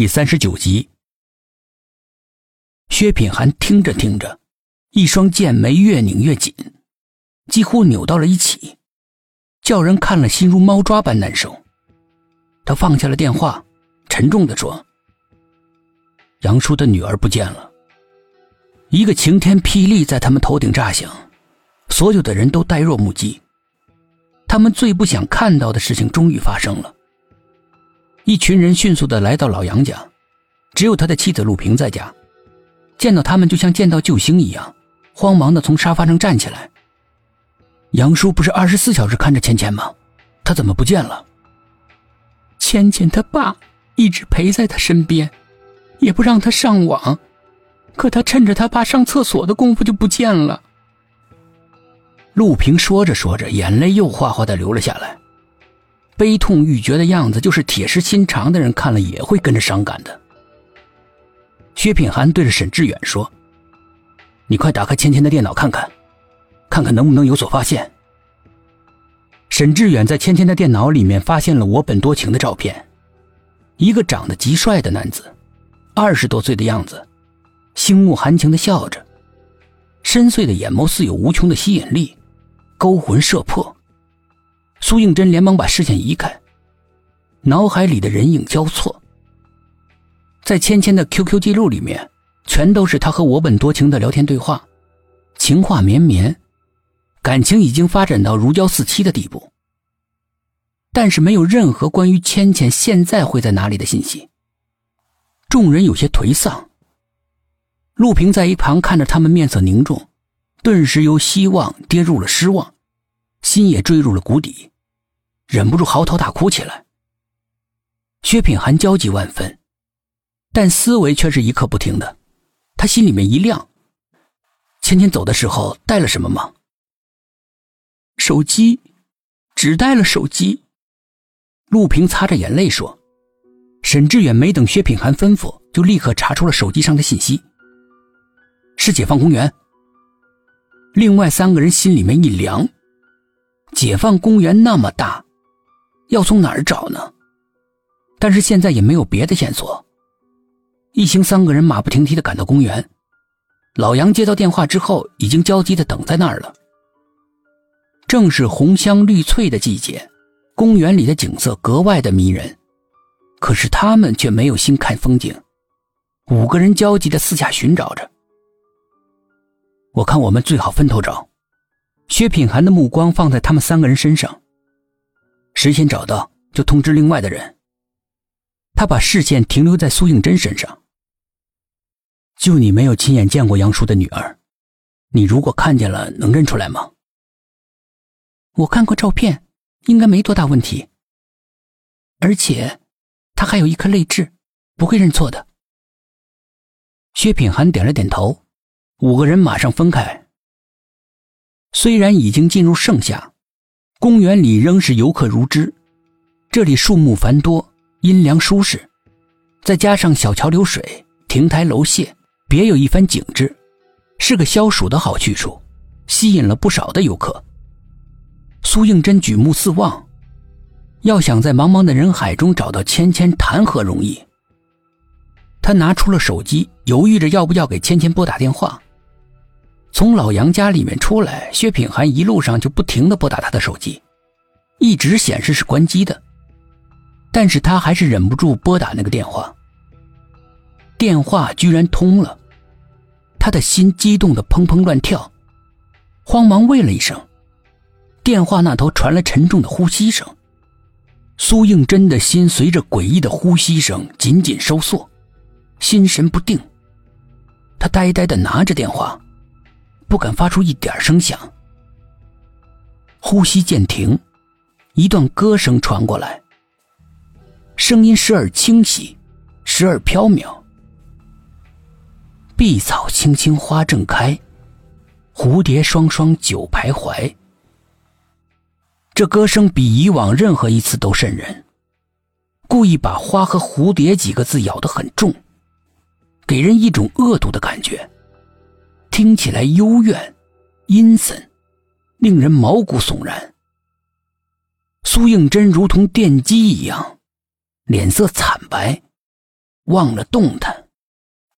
第三十九集。薛品涵听着听着，一双剑眉越拧越紧，几乎扭到了一起，叫人看了心如猫抓般难受。他放下了电话，沉重的说：“杨叔的女儿不见了。”一个晴天霹雳在他们头顶炸响，所有的人都呆若木鸡。他们最不想看到的事情终于发生了。一群人迅速的来到老杨家，只有他的妻子陆平在家。见到他们，就像见到救星一样，慌忙的从沙发上站起来。杨叔不是二十四小时看着芊芊吗？他怎么不见了？芊芊他爸一直陪在他身边，也不让他上网，可他趁着他爸上厕所的功夫就不见了。陆平说着说着，眼泪又哗哗的流了下来，悲痛欲绝的样子，就是铁石心肠的人看了也会跟着伤感的。薛品涵对着沈志远说：“你快打开芊芊的电脑看看，看看能不能有所发现。”沈志远在芊芊的电脑里面发现了我本多情的照片，一个长得极帅的男子，二十多岁的样子，星目含情的笑着，深邃的眼眸似有无穷的吸引力，勾魂摄魄。苏应真连忙把视线移开，脑海里的人影交错。在芊芊的 QQ 记录里面，全都是他和我本多情的聊天对话，情话绵绵，感情已经发展到如胶似漆的地步。但是没有任何关于芊芊现在会在哪里的信息。众人有些颓丧。陆平在一旁看着他们面色凝重，顿时由希望跌入了失望，心也坠入了谷底，忍不住嚎啕大哭起来。薛品涵焦急万分。但思维却是一刻不停的，他心里面一亮。芊芊走的时候带了什么吗？手机，只带了手机。陆平擦着眼泪说。沈志远没等薛品涵吩咐，就立刻查出了手机上的信息。是解放公园。另外三个人心里面一凉，解放公园那么大，要从哪儿找呢？但是现在也没有别的线索。一行三个人马不停蹄的赶到公园，老杨接到电话之后，已经焦急的等在那儿了。正是红香绿翠的季节，公园里的景色格外的迷人，可是他们却没有心看风景。五个人焦急的四下寻找着。我看我们最好分头找。薛品涵的目光放在他们三个人身上，谁先找到就通知另外的人。他把视线停留在苏应真身上。就你没有亲眼见过杨叔的女儿，你如果看见了，能认出来吗？我看过照片，应该没多大问题。而且，她还有一颗泪痣，不会认错的。薛品涵点了点头，五个人马上分开。虽然已经进入盛夏，公园里仍是游客如织，这里树木繁多，阴凉舒适，再加上小桥流水、亭台楼榭。别有一番景致，是个消暑的好去处，吸引了不少的游客。苏应真举目四望，要想在茫茫的人海中找到芊芊，谈何容易？他拿出了手机，犹豫着要不要给芊芊拨打电话。从老杨家里面出来，薛品涵一路上就不停的拨打他的手机，一直显示是关机的，但是他还是忍不住拨打那个电话。电话居然通了。他的心激动的砰砰乱跳，慌忙喂了一声。电话那头传来沉重的呼吸声。苏应真的心随着诡异的呼吸声紧紧收缩，心神不定。他呆呆的拿着电话，不敢发出一点声响。呼吸渐停，一段歌声传过来，声音时而清晰，时而飘渺。碧草青青花正开，蝴蝶双双久徘徊。这歌声比以往任何一次都瘆人，故意把“花”和“蝴蝶”几个字咬得很重，给人一种恶毒的感觉，听起来幽怨、阴森，令人毛骨悚然。苏应真如同电击一样，脸色惨白，忘了动弹。